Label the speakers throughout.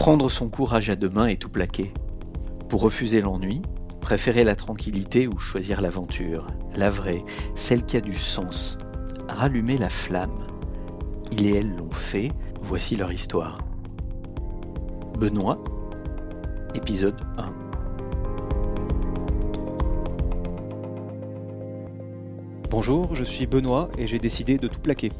Speaker 1: Prendre son courage à deux mains et tout plaquer. Pour refuser l'ennui, préférer la tranquillité ou choisir l'aventure, la vraie, celle qui a du sens. Rallumer la flamme. Il et elle l'ont fait, voici leur histoire. Benoît, épisode 1.
Speaker 2: Bonjour, je suis Benoît et j'ai décidé de tout plaquer.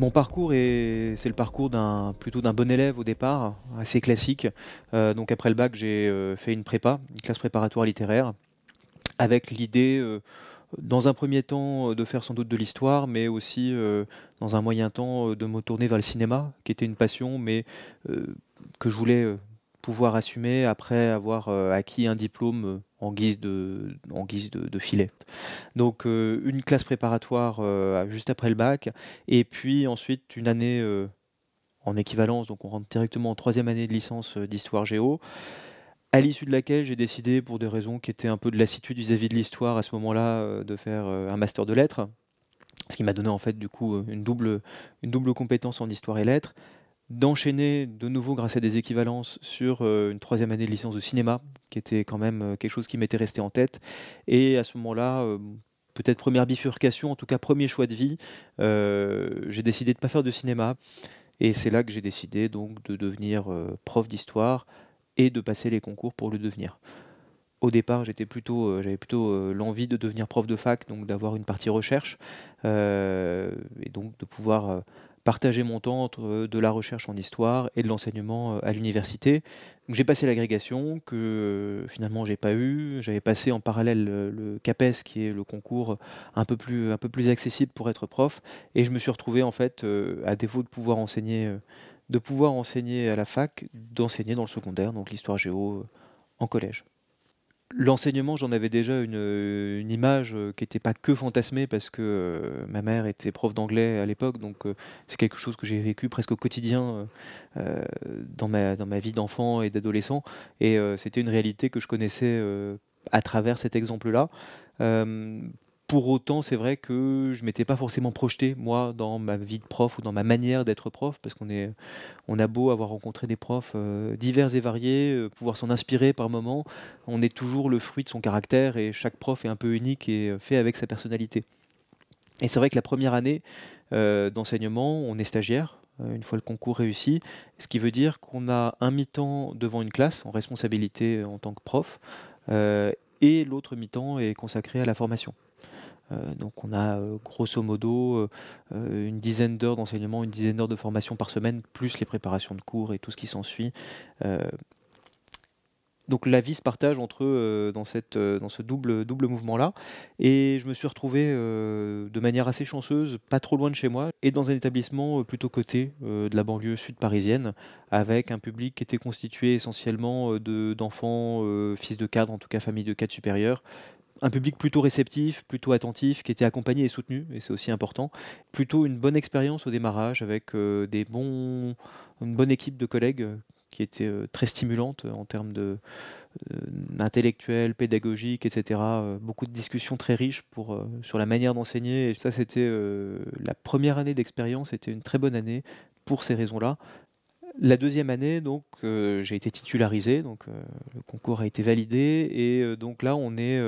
Speaker 2: Mon parcours est, c'est le parcours d'un plutôt d'un bon élève au départ, assez classique. Euh, donc après le bac, j'ai euh, fait une prépa, une classe préparatoire littéraire, avec l'idée, euh, dans un premier temps, de faire sans doute de l'histoire, mais aussi dans un moyen temps de me tourner vers le cinéma, qui était une passion, mais que je voulais pouvoir assumer après avoir acquis un diplôme en guise de, en guise de, filet. Donc une classe préparatoire juste après le bac, et puis ensuite une année en équivalence, donc on rentre directement en troisième année de licence d'histoire géo, à l'issue de laquelle j'ai décidé, pour des raisons qui étaient un peu de lassitude vis-à-vis de l'histoire à ce moment-là, de faire un master de lettres, ce qui m'a donné en fait du coup une double, une double compétence en histoire et lettres d'enchaîner de nouveau grâce à des équivalences sur euh, une troisième année de licence de cinéma, qui était quand même euh, quelque chose qui m'était resté en tête. Et à ce moment-là, euh, peut-être première bifurcation, en tout cas premier choix de vie, j'ai décidé de ne pas faire de cinéma. Et c'est là que j'ai décidé donc de devenir prof d'histoire et de passer les concours pour le devenir. Au départ, j'étais plutôt, j'avais plutôt l'envie de devenir prof de fac, donc d'avoir une partie recherche et donc de pouvoir partager mon temps entre euh, de la recherche en histoire et de l'enseignement euh, à l'université. J'ai passé l'agrégation que euh, finalement j'ai pas eu. J'avais passé en parallèle le, CAPES qui est le concours un peu plus un peu plus accessible pour être prof et je me suis retrouvé en fait à défaut de pouvoir enseigner de pouvoir enseigner à la fac, d'enseigner dans le secondaire, donc l'histoire géo en collège. L'enseignement, j'en avais déjà une, euh, image euh, qui n'était pas que fantasmée parce que euh, ma mère était prof d'anglais à l'époque, donc c'est quelque chose que j'ai vécu presque au quotidien dans, ma, dans ma vie d'enfant et d'adolescent. Et c'était une réalité que je connaissais à travers cet exemple-là. Pour autant, c'est vrai que je m'étais pas forcément projeté, moi, dans ma vie de prof ou dans ma manière d'être prof, parce qu'on a beau avoir rencontré des profs euh, divers et variés, euh, pouvoir s'en inspirer par moments, on est toujours le fruit de son caractère et chaque prof est un peu unique et euh, fait avec sa personnalité. Et c'est vrai que la première année d'enseignement, on est stagiaire, une fois le concours réussi, ce qui veut dire qu'on a un mi-temps devant une classe en responsabilité en tant que prof, et l'autre mi-temps est consacré à la formation. Euh, donc on a euh, grosso modo euh, une dizaine d'heures d'enseignement, une dizaine d'heures de formation par semaine, plus les préparations de cours et tout ce qui s'ensuit. donc la vie se partage entre eux dans, cette, dans ce double, double mouvement-là. Et je me suis retrouvé de manière assez chanceuse, pas trop loin de chez moi, et dans un établissement plutôt côté de la banlieue sud parisienne, avec un public qui était constitué essentiellement d'enfants, fils de cadres, en tout cas famille de cadres supérieurs, un public plutôt réceptif, plutôt attentif, qui était accompagné et soutenu, et c'est aussi important. Plutôt une bonne expérience au démarrage avec euh, des bons, une bonne équipe de collègues euh, qui était euh, très stimulante en termes de intellectuel, pédagogique, etc. beaucoup de discussions très riches pour, sur la manière d'enseigner. Et ça, c'était la première année d'expérience, c'était une très bonne année pour ces raisons-là. La deuxième année, donc, j'ai été titularisé, donc le concours a été validé, et donc là, on est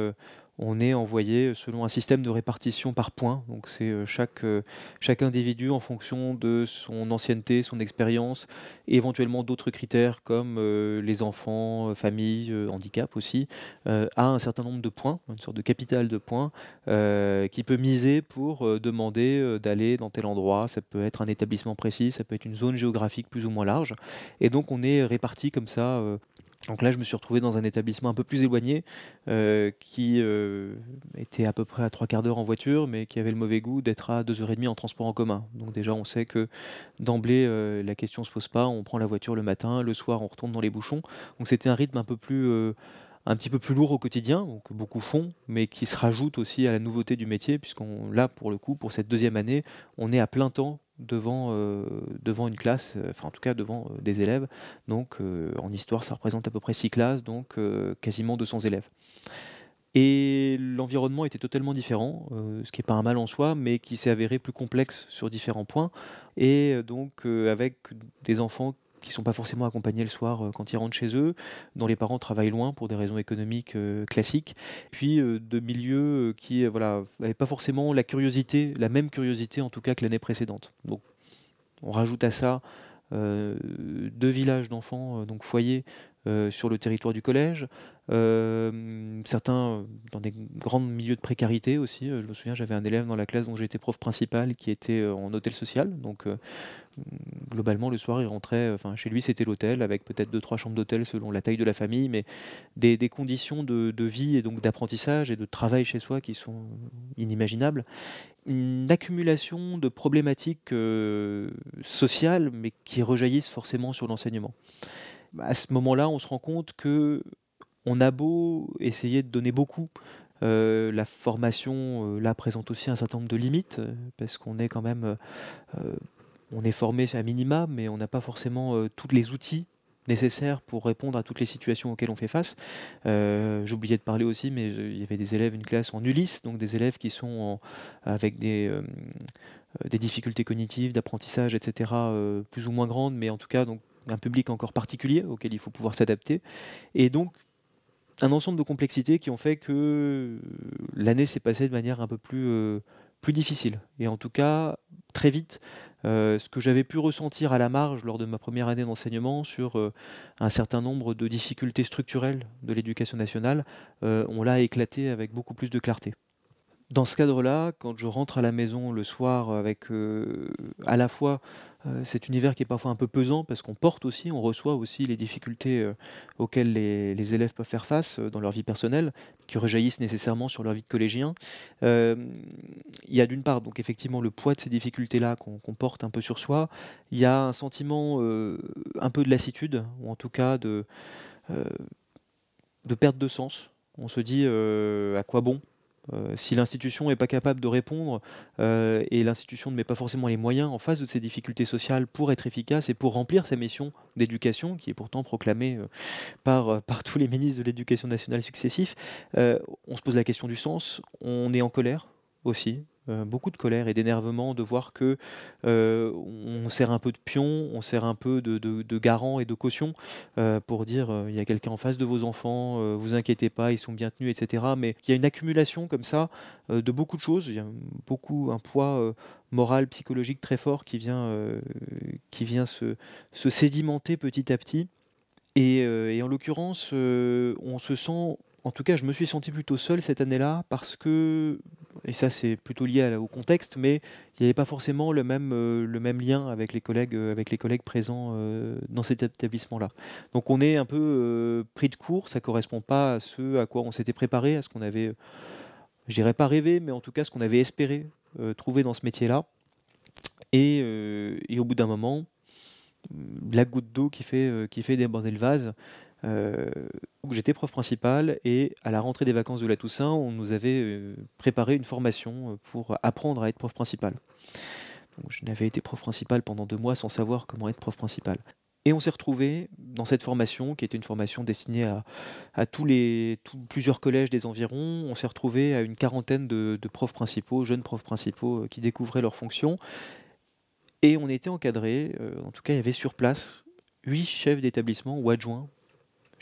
Speaker 2: on est envoyé selon un système de répartition par points. Donc c'est euh, chaque, euh, chaque individu en fonction de son ancienneté, son expérience, et éventuellement d'autres critères comme euh, les enfants, famille, handicap aussi, a un certain nombre de points, une sorte de capital de points, qui peut miser pour demander d'aller dans tel endroit. Ça peut être un établissement précis, ça peut être une zone géographique plus ou moins large. Et donc on est réparti comme ça donc là, je me suis retrouvé dans un établissement un peu plus éloigné, euh, qui euh, était à peu près à trois quarts d'heure en voiture, mais qui avait le mauvais goût d'être à deux heures et demie en transport en commun. Donc déjà, on sait que d'emblée, euh, la question se pose pas. On prend la voiture le matin, le soir, on retourne dans les bouchons. Donc c'était un rythme un peu plus un petit peu plus lourd au quotidien, que beaucoup font, mais qui se rajoute aussi à la nouveauté du métier, puisqu'on là, pour le coup, pour cette deuxième année, on est à plein temps devant, euh, une classe, euh, enfin en tout cas devant euh, des élèves. Donc en histoire, ça représente à peu près six classes, donc quasiment 200 élèves. Et l'environnement était totalement différent, ce qui n'est pas un mal en soi, mais qui s'est avéré plus complexe sur différents points. Et donc avec des enfants qui ne sont pas forcément accompagnés le soir quand ils rentrent chez eux, dont les parents travaillent loin pour des raisons économiques classiques, puis de milieux qui voilà n'avaient pas forcément la curiosité, la même curiosité en tout cas que l'année précédente. Donc on rajoute à ça deux villages d'enfants, donc foyers, sur le territoire du collège. certains dans des grands milieux de précarité aussi. Je me souviens, j'avais un élève dans la classe dont j'étais prof principal qui était en hôtel social. Donc globalement, le soir, il rentrait, enfin chez lui, c'était l'hôtel avec peut-être deux trois chambres d'hôtel selon la taille de la famille, mais des, conditions de, vie et donc d'apprentissage et de travail chez soi qui sont inimaginables une accumulation de problématiques euh, sociales, mais qui rejaillissent forcément sur l'enseignement. À ce moment-là, on se rend compte que on a beau essayer de donner beaucoup, euh, la formation euh, là présente aussi un certain nombre de limites parce qu'on est quand même, on est formé à minima, mais on n'a pas forcément tous les outils nécessaires pour répondre à toutes les situations auxquelles on fait face. Euh, J'oubliais de parler aussi, mais il y avait des élèves, une classe en Ulysse, donc des élèves qui sont avec des, euh, des difficultés cognitives, d'apprentissage, etc., euh, plus ou moins grandes, mais en tout cas donc un public encore particulier auquel il faut pouvoir s'adapter. Et donc un ensemble de complexités qui ont fait que l'année s'est passée de manière un peu euh, plus difficile. Et en tout cas, très vite, euh, ce que j'avais pu ressentir à la marge lors de ma première année d'enseignement sur euh, un certain nombre de difficultés structurelles de l'éducation nationale, euh, on l'a éclaté avec beaucoup plus de clarté. Dans ce cadre-là, quand je rentre à la maison le soir avec à la fois euh, cet univers qui est parfois un peu pesant parce qu'on porte aussi, on reçoit aussi les difficultés euh, auxquelles les, élèves peuvent faire face euh, dans leur vie personnelle, qui rejaillissent nécessairement sur leur vie de collégien. Il y a d'une part donc effectivement le poids de ces difficultés-là qu'on porte un peu sur soi. Il y a un sentiment un peu de lassitude, ou en tout cas de, de perte de sens. On se dit à quoi bon? Euh, si l'institution n'est pas capable de répondre euh, et l'institution ne met pas forcément les moyens en face de ces difficultés sociales pour être efficace et pour remplir sa mission d'éducation, qui est pourtant proclamée euh, par, par tous les ministres de l'éducation nationale successifs, on se pose la question du sens, on est en colère aussi, beaucoup de colère et d'énervement de voir que euh, on sert un peu de pion, on sert un peu de, garant et de caution euh, pour dire il y a quelqu'un en face de vos enfants, vous inquiétez pas, ils sont bien tenus, etc. Mais il y a une accumulation comme ça de beaucoup de choses, il y a beaucoup un poids moral, psychologique très fort qui vient, qui vient se, sédimenter petit à petit. Et, et en l'occurrence, on se sent en tout cas, je me suis senti plutôt seul cette année-là parce que, et ça c'est plutôt lié au contexte, mais il n'y avait pas forcément le même, euh, le même lien avec les collègues, euh, avec les collègues présents euh, dans cet établissement-là. Donc on est un peu pris de court, ça ne correspond pas à ce à quoi on s'était préparé, à ce qu'on avait, je dirais pas rêvé, mais en tout cas ce qu'on avait espéré trouver dans ce métier-là. Et, et, au bout d'un moment, la goutte d'eau qui fait, qui fait déborder le vase, euh, j'étais prof principal et à la rentrée des vacances de la Toussaint, on nous avait euh, préparé une formation euh, pour apprendre à être prof principal. je n'avais été prof principal pendant deux mois sans savoir comment être prof principal. Et on s'est retrouvé dans cette formation, qui était une formation destinée à, tous les plusieurs collèges des environs. On s'est retrouvé à une quarantaine de, de, profs principaux, jeunes profs principaux, qui découvraient leurs fonctions. Et on était encadrés, en tout cas, il y avait sur place huit chefs d'établissement ou adjoints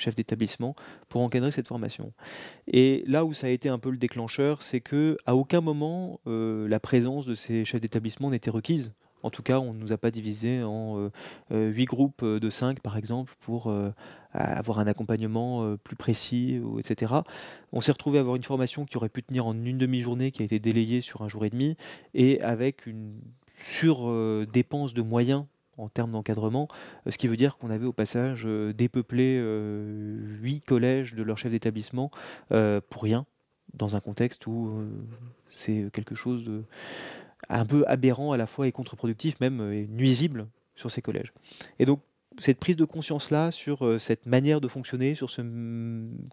Speaker 2: chef d'établissement, pour encadrer cette formation. Et là où ça a été un peu le déclencheur, c'est que à aucun moment euh, la présence de ces chefs d'établissement n'était requise. En tout cas, on ne nous a pas divisé en euh, euh, huit groupes de cinq, par exemple, pour avoir un accompagnement plus précis, etc. On s'est retrouvé à avoir une formation qui aurait pu tenir en une demi-journée, qui a été délayée sur un jour et demi, et avec une sur-dépense de moyens en termes d'encadrement, euh, ce qui veut dire qu'on avait au passage euh, dépeuplé euh, huit collèges de leur chef d'établissement pour rien, dans un contexte où c'est quelque chose de un peu aberrant à la fois et contre-productif, même nuisible sur ces collèges. Et donc cette prise de conscience-là sur euh, cette manière de fonctionner, sur ce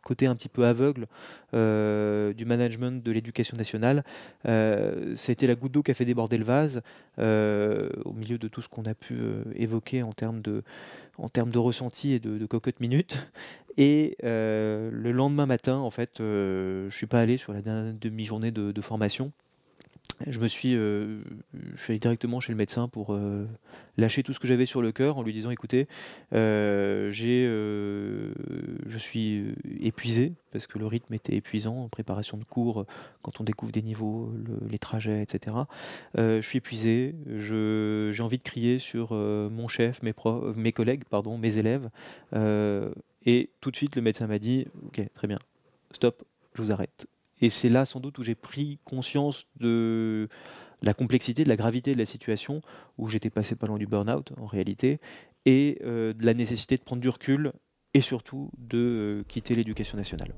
Speaker 2: côté un petit peu aveugle euh, du management de l'éducation nationale, euh, a été la goutte d'eau qui a fait déborder le vase au milieu de tout ce qu'on a pu évoquer en termes de, en termes de ressenti et de, cocotte minute. Et le lendemain matin, en fait, je suis pas allé sur la dernière demi-journée de, de formation. Je me suis, euh, je suis allé directement chez le médecin pour euh, lâcher tout ce que j'avais sur le cœur en lui disant écoutez, euh, j'ai, je suis épuisé parce que le rythme était épuisant en préparation de cours, quand on découvre des niveaux, les trajets, etc. je suis épuisé, j'ai envie de crier sur mon chef, mes, mes collègues, pardon, mes élèves. et tout de suite, le médecin m'a dit ok, très bien, stop, je vous arrête et c'est là sans doute où j'ai pris conscience de la complexité, de la gravité de la situation, où j'étais passé pas loin du burn-out en réalité, et euh, de la nécessité de prendre du recul et surtout de euh, quitter l'éducation nationale.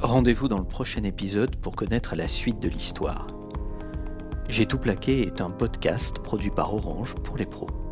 Speaker 1: Rendez-vous dans le prochain épisode pour connaître la suite de l'histoire. J'ai tout plaqué est un podcast produit par Orange pour les pros.